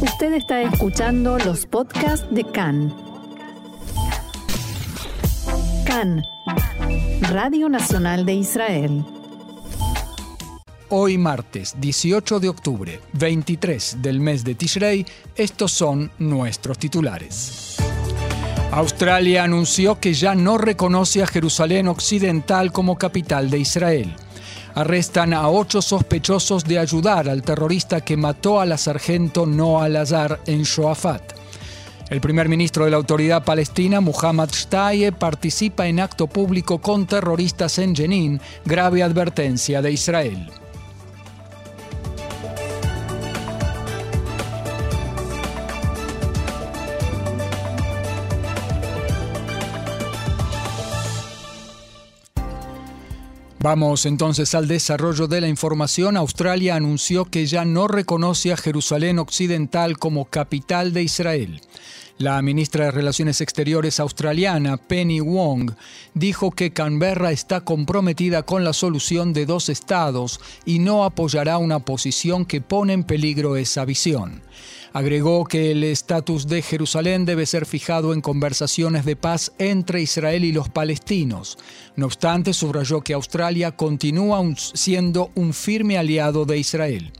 Usted está escuchando los podcasts de CAN. CAN, Radio Nacional de Israel. Hoy martes 18 de octubre, 23 del mes de Tishrei, estos son nuestros titulares. Australia anunció que ya no reconoce a Jerusalén Occidental como capital de Israel. Arrestan a ocho sospechosos de ayudar al terrorista que mató a la sargento Noah Lazar en Shoafat. El primer ministro de la autoridad palestina, Muhammad Shtaye, participa en acto público con terroristas en Jenin, grave advertencia de Israel. Vamos entonces al desarrollo de la información. Australia anunció que ya no reconoce a Jerusalén Occidental como capital de Israel. La ministra de Relaciones Exteriores australiana, Penny Wong, dijo que Canberra está comprometida con la solución de dos estados y no apoyará una posición que pone en peligro esa visión. Agregó que el estatus de Jerusalén debe ser fijado en conversaciones de paz entre Israel y los palestinos. No obstante, subrayó que Australia continúa siendo un firme aliado de Israel.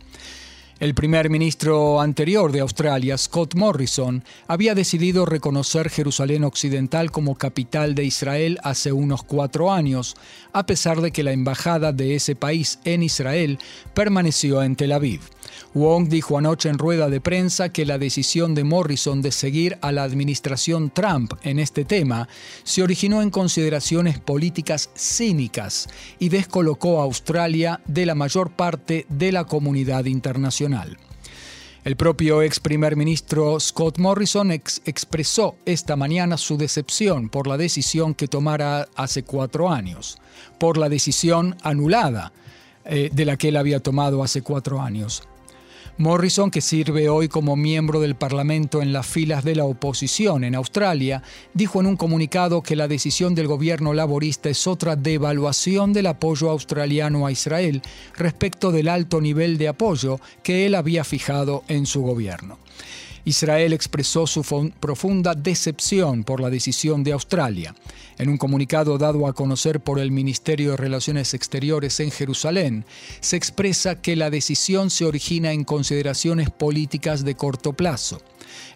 El primer ministro anterior de Australia, Scott Morrison, había decidido reconocer Jerusalén Occidental como capital de Israel hace unos cuatro años, a pesar de que la embajada de ese país en Israel permaneció en Tel Aviv. Wong dijo anoche en rueda de prensa que la decisión de Morrison de seguir a la administración Trump en este tema se originó en consideraciones políticas cínicas y descolocó a Australia de la mayor parte de la comunidad internacional. El propio ex primer ministro Scott Morrison expresó esta mañana su decepción por la decisión que tomara hace cuatro años, por la decisión anulada eh, de la que él había tomado hace cuatro años. Morrison, que sirve hoy como miembro del Parlamento en las filas de la oposición en Australia, dijo en un comunicado que la decisión del gobierno laborista es otra devaluación del apoyo australiano a Israel respecto del alto nivel de apoyo que él había fijado en su gobierno. Israel expresó su profunda decepción por la decisión de Australia. En un comunicado dado a conocer por el Ministerio de Relaciones Exteriores en Jerusalén, se expresa que la decisión se origina en consideraciones políticas de corto plazo.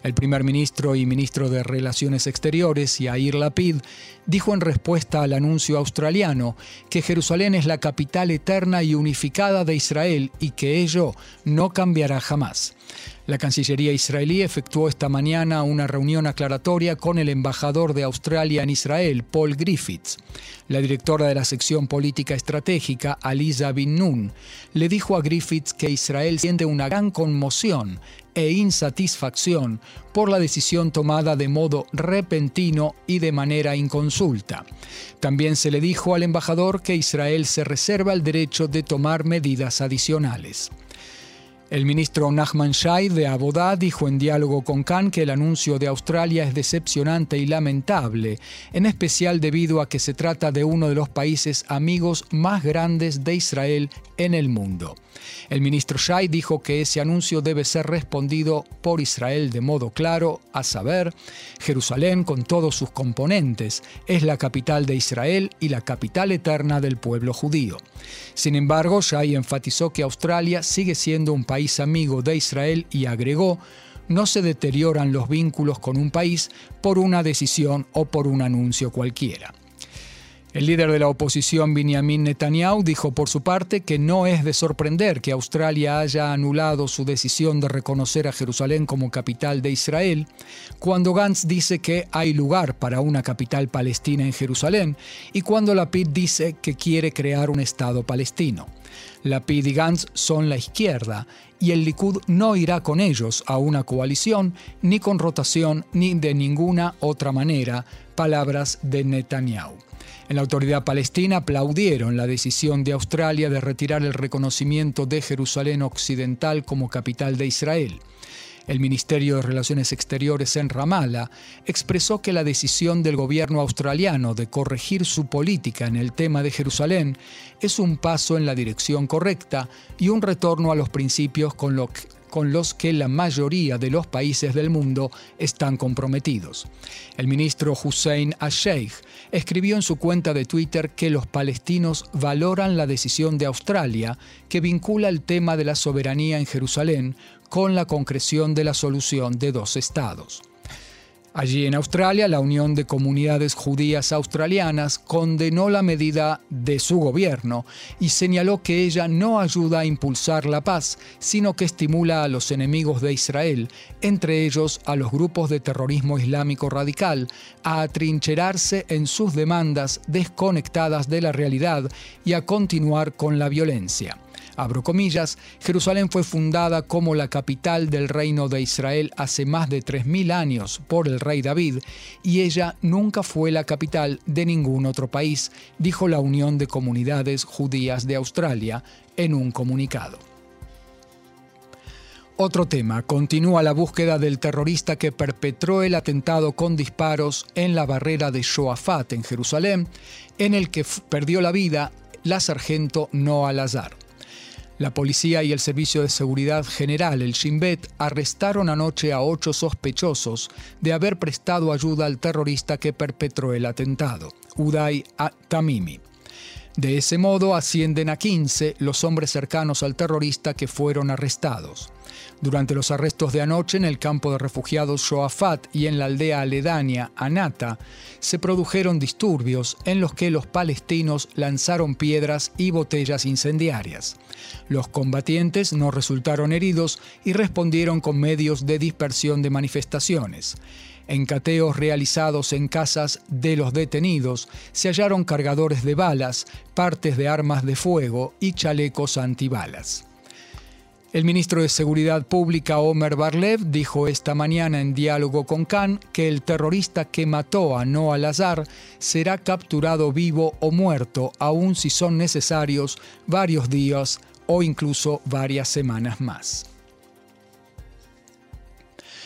El primer ministro y ministro de Relaciones Exteriores, Yair Lapid, dijo en respuesta al anuncio australiano que Jerusalén es la capital eterna y unificada de Israel y que ello no cambiará jamás. La Cancillería israelí efectuó esta mañana una reunión aclaratoria con el embajador de Australia en Israel, Paul Griffiths. La directora de la sección política estratégica, Aliza Bin Nun, le dijo a Griffiths que Israel siente una gran conmoción e insatisfacción por la decisión tomada de modo repentino y de manera inconsulta. También se le dijo al embajador que Israel se reserva el derecho de tomar medidas adicionales. El ministro Nachman Shai de Abodá dijo en diálogo con Khan que el anuncio de Australia es decepcionante y lamentable, en especial debido a que se trata de uno de los países amigos más grandes de Israel en el mundo. El ministro Shai dijo que ese anuncio debe ser respondido por Israel de modo claro, a saber, Jerusalén con todos sus componentes es la capital de Israel y la capital eterna del pueblo judío. Sin embargo, Shai enfatizó que Australia sigue siendo un país amigo de Israel y agregó, no se deterioran los vínculos con un país por una decisión o por un anuncio cualquiera. El líder de la oposición, Benjamin Netanyahu, dijo por su parte que no es de sorprender que Australia haya anulado su decisión de reconocer a Jerusalén como capital de Israel, cuando Gantz dice que hay lugar para una capital palestina en Jerusalén y cuando Lapid dice que quiere crear un Estado palestino. Lapid y Gantz son la izquierda y el Likud no irá con ellos a una coalición, ni con rotación, ni de ninguna otra manera, palabras de Netanyahu. En la autoridad palestina aplaudieron la decisión de Australia de retirar el reconocimiento de Jerusalén Occidental como capital de Israel. El Ministerio de Relaciones Exteriores en Ramallah expresó que la decisión del gobierno australiano de corregir su política en el tema de Jerusalén es un paso en la dirección correcta y un retorno a los principios con, con los que la mayoría de los países del mundo están comprometidos. El ministro Hussein al-Sheikh escribió en su cuenta de Twitter que los palestinos valoran la decisión de Australia que vincula el tema de la soberanía en Jerusalén con la concreción de la solución de dos estados. Allí en Australia, la Unión de Comunidades Judías Australianas condenó la medida de su gobierno y señaló que ella no ayuda a impulsar la paz, sino que estimula a los enemigos de Israel, entre ellos a los grupos de terrorismo islámico radical, a atrincherarse en sus demandas desconectadas de la realidad y a continuar con la violencia abro comillas, Jerusalén fue fundada como la capital del reino de Israel hace más de 3.000 años por el rey David y ella nunca fue la capital de ningún otro país, dijo la Unión de Comunidades Judías de Australia en un comunicado. Otro tema, continúa la búsqueda del terrorista que perpetró el atentado con disparos en la barrera de Shoafat en Jerusalén, en el que perdió la vida la sargento Noah Lazar. La policía y el Servicio de Seguridad General, el Shin Bet, arrestaron anoche a ocho sospechosos de haber prestado ayuda al terrorista que perpetró el atentado, Uday Tamimi. De ese modo ascienden a 15 los hombres cercanos al terrorista que fueron arrestados. Durante los arrestos de anoche en el campo de refugiados Shoafat y en la aldea aledaña Anata, se produjeron disturbios en los que los palestinos lanzaron piedras y botellas incendiarias. Los combatientes no resultaron heridos y respondieron con medios de dispersión de manifestaciones. En cateos realizados en casas de los detenidos se hallaron cargadores de balas, partes de armas de fuego y chalecos antibalas. El ministro de Seguridad Pública Omer Barlev dijo esta mañana en diálogo con Khan que el terrorista que mató a Noah Lazar será capturado vivo o muerto, aun si son necesarios varios días o incluso varias semanas más.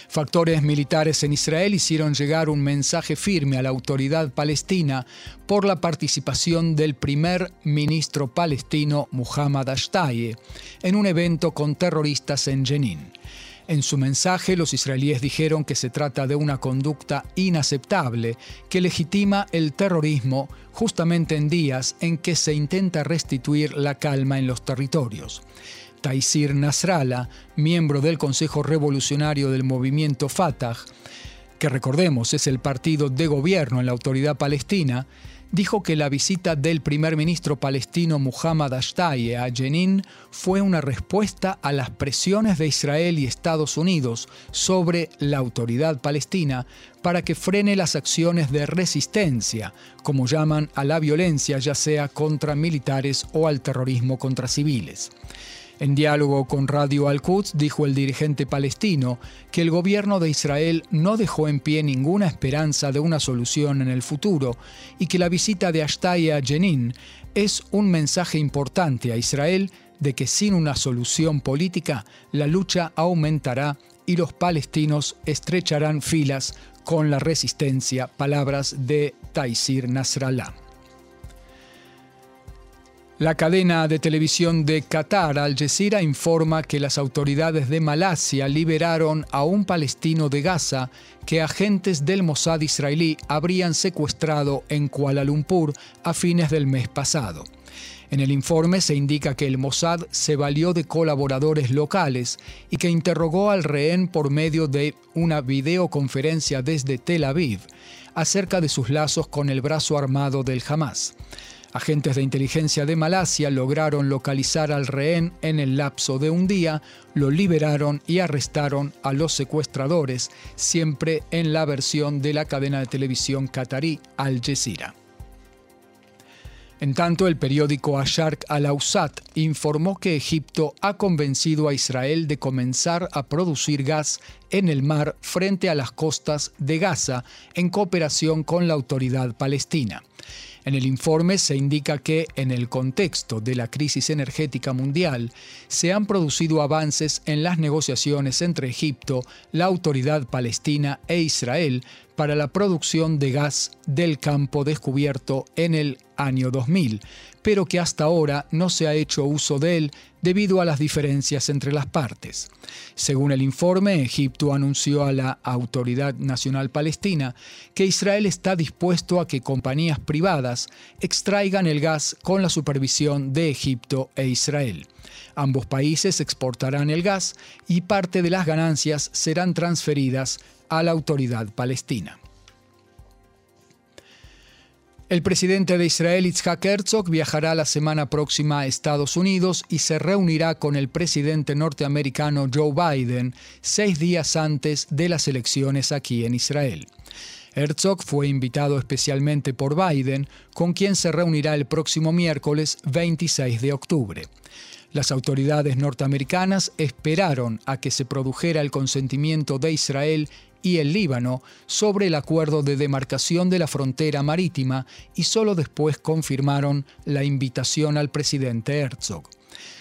Factores militares en Israel hicieron llegar un mensaje firme a la autoridad palestina por la participación del primer ministro palestino Muhammad Ashtaye en un evento con terroristas en Jenin. En su mensaje, los israelíes dijeron que se trata de una conducta inaceptable que legitima el terrorismo justamente en días en que se intenta restituir la calma en los territorios. Taisir Nasrallah, miembro del Consejo Revolucionario del movimiento Fatah, que recordemos es el partido de gobierno en la autoridad palestina, dijo que la visita del primer ministro palestino Muhammad Ashtaye a Jenin fue una respuesta a las presiones de Israel y Estados Unidos sobre la autoridad palestina para que frene las acciones de resistencia, como llaman a la violencia ya sea contra militares o al terrorismo contra civiles. En diálogo con Radio Al-Quds dijo el dirigente palestino que el gobierno de Israel no dejó en pie ninguna esperanza de una solución en el futuro y que la visita de Ashtay a Jenin es un mensaje importante a Israel de que sin una solución política la lucha aumentará y los palestinos estrecharán filas con la resistencia, palabras de Taisir Nasrallah. La cadena de televisión de Qatar, Al Jazeera, informa que las autoridades de Malasia liberaron a un palestino de Gaza que agentes del Mossad israelí habrían secuestrado en Kuala Lumpur a fines del mes pasado. En el informe se indica que el Mossad se valió de colaboradores locales y que interrogó al rehén por medio de una videoconferencia desde Tel Aviv acerca de sus lazos con el brazo armado del Hamas. Agentes de inteligencia de Malasia lograron localizar al rehén en el lapso de un día, lo liberaron y arrestaron a los secuestradores, siempre en la versión de la cadena de televisión qatarí Al Jazeera. En tanto, el periódico Ashark al-Awsat informó que Egipto ha convencido a Israel de comenzar a producir gas en el mar frente a las costas de Gaza en cooperación con la autoridad palestina. En el informe se indica que, en el contexto de la crisis energética mundial, se han producido avances en las negociaciones entre Egipto, la autoridad palestina e Israel para la producción de gas del campo descubierto en el año 2000, pero que hasta ahora no se ha hecho uso de él debido a las diferencias entre las partes. Según el informe, Egipto anunció a la Autoridad Nacional Palestina que Israel está dispuesto a que compañías privadas extraigan el gas con la supervisión de Egipto e Israel. Ambos países exportarán el gas y parte de las ganancias serán transferidas a la autoridad palestina. El presidente de Israel, Itzhak Herzog, viajará la semana próxima a Estados Unidos y se reunirá con el presidente norteamericano Joe Biden seis días antes de las elecciones aquí en Israel. Herzog fue invitado especialmente por Biden, con quien se reunirá el próximo miércoles 26 de octubre. Las autoridades norteamericanas esperaron a que se produjera el consentimiento de Israel y el Líbano sobre el acuerdo de demarcación de la frontera marítima y solo después confirmaron la invitación al presidente Herzog.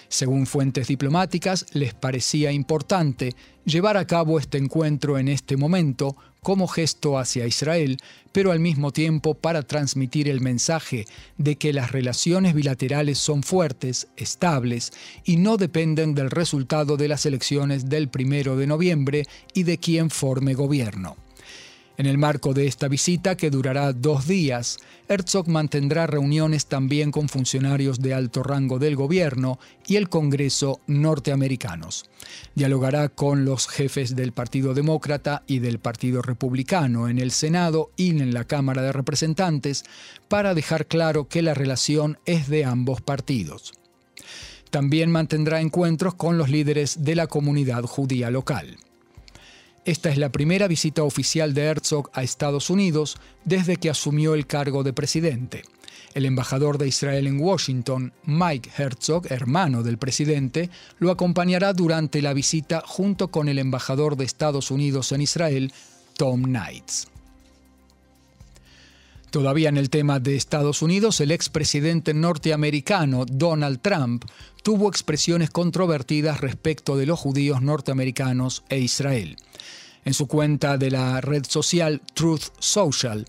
Según fuentes diplomáticas, les parecía importante llevar a cabo este encuentro en este momento como gesto hacia Israel, pero al mismo tiempo para transmitir el mensaje de que las relaciones bilaterales son fuertes, estables y no dependen del resultado de las elecciones del primero de noviembre y de quien forme gobierno. En el marco de esta visita, que durará dos días, Herzog mantendrá reuniones también con funcionarios de alto rango del gobierno y el Congreso norteamericanos. Dialogará con los jefes del Partido Demócrata y del Partido Republicano en el Senado y en la Cámara de Representantes para dejar claro que la relación es de ambos partidos. También mantendrá encuentros con los líderes de la comunidad judía local. Esta es la primera visita oficial de Herzog a Estados Unidos desde que asumió el cargo de presidente. El embajador de Israel en Washington, Mike Herzog, hermano del presidente, lo acompañará durante la visita junto con el embajador de Estados Unidos en Israel, Tom Knights. Todavía en el tema de Estados Unidos, el expresidente norteamericano Donald Trump tuvo expresiones controvertidas respecto de los judíos norteamericanos e Israel. En su cuenta de la red social Truth Social,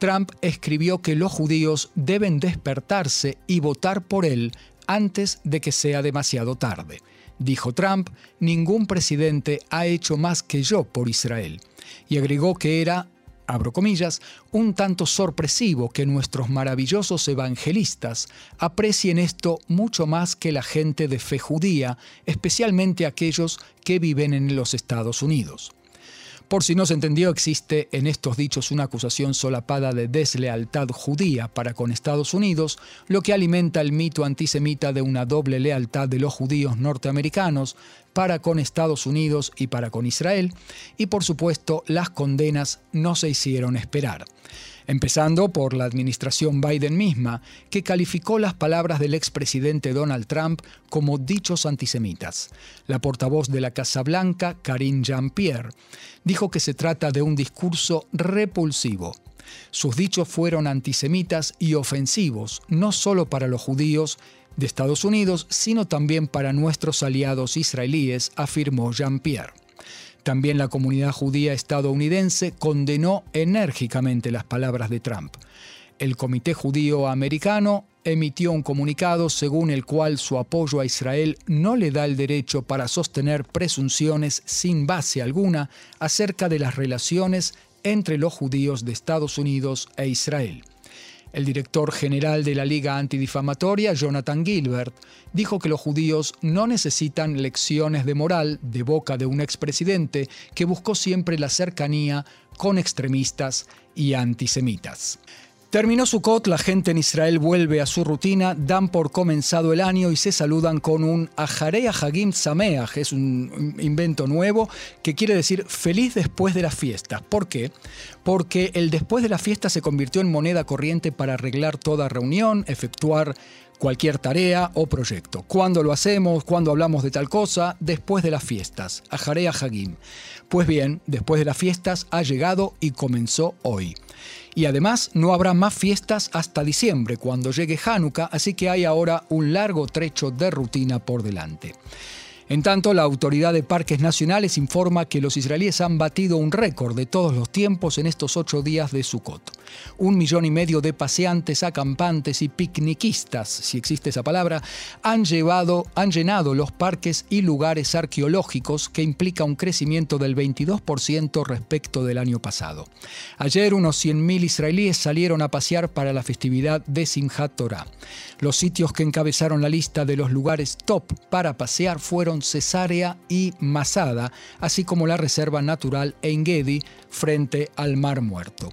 Trump escribió que los judíos deben despertarse y votar por él antes de que sea demasiado tarde. Dijo Trump, ningún presidente ha hecho más que yo por Israel. Y agregó que era abro comillas, un tanto sorpresivo que nuestros maravillosos evangelistas aprecien esto mucho más que la gente de fe judía, especialmente aquellos que viven en los Estados Unidos. Por si no se entendió, existe en estos dichos una acusación solapada de deslealtad judía para con Estados Unidos, lo que alimenta el mito antisemita de una doble lealtad de los judíos norteamericanos para con Estados Unidos y para con Israel, y por supuesto las condenas no se hicieron esperar empezando por la administración Biden misma, que calificó las palabras del expresidente Donald Trump como dichos antisemitas. La portavoz de la Casa Blanca, Karine Jean-Pierre, dijo que se trata de un discurso repulsivo. Sus dichos fueron antisemitas y ofensivos, no solo para los judíos de Estados Unidos, sino también para nuestros aliados israelíes, afirmó Jean-Pierre. También la comunidad judía estadounidense condenó enérgicamente las palabras de Trump. El Comité Judío Americano emitió un comunicado según el cual su apoyo a Israel no le da el derecho para sostener presunciones sin base alguna acerca de las relaciones entre los judíos de Estados Unidos e Israel. El director general de la Liga Antidifamatoria, Jonathan Gilbert, dijo que los judíos no necesitan lecciones de moral de boca de un expresidente que buscó siempre la cercanía con extremistas y antisemitas. Terminó Sukkot, la gente en Israel vuelve a su rutina, dan por comenzado el año y se saludan con un Ajarei Hagim Sameach, es un invento nuevo que quiere decir feliz después de las fiestas. ¿Por qué? Porque el después de la fiesta se convirtió en moneda corriente para arreglar toda reunión, efectuar cualquier tarea o proyecto. ¿Cuándo lo hacemos? ¿Cuándo hablamos de tal cosa? Después de las fiestas. Ajarei Hagim. Pues bien, después de las fiestas ha llegado y comenzó hoy. Y además no habrá más fiestas hasta diciembre, cuando llegue Hanukkah, así que hay ahora un largo trecho de rutina por delante. En tanto, la Autoridad de Parques Nacionales informa que los israelíes han batido un récord de todos los tiempos en estos ocho días de Sukkot. Un millón y medio de paseantes, acampantes y picniquistas, si existe esa palabra, han, llevado, han llenado los parques y lugares arqueológicos que implica un crecimiento del 22% respecto del año pasado. Ayer unos 100.000 israelíes salieron a pasear para la festividad de Simchat Torah. Los sitios que encabezaron la lista de los lugares top para pasear fueron Cesárea y Masada, así como la Reserva Natural Engedi frente al Mar Muerto.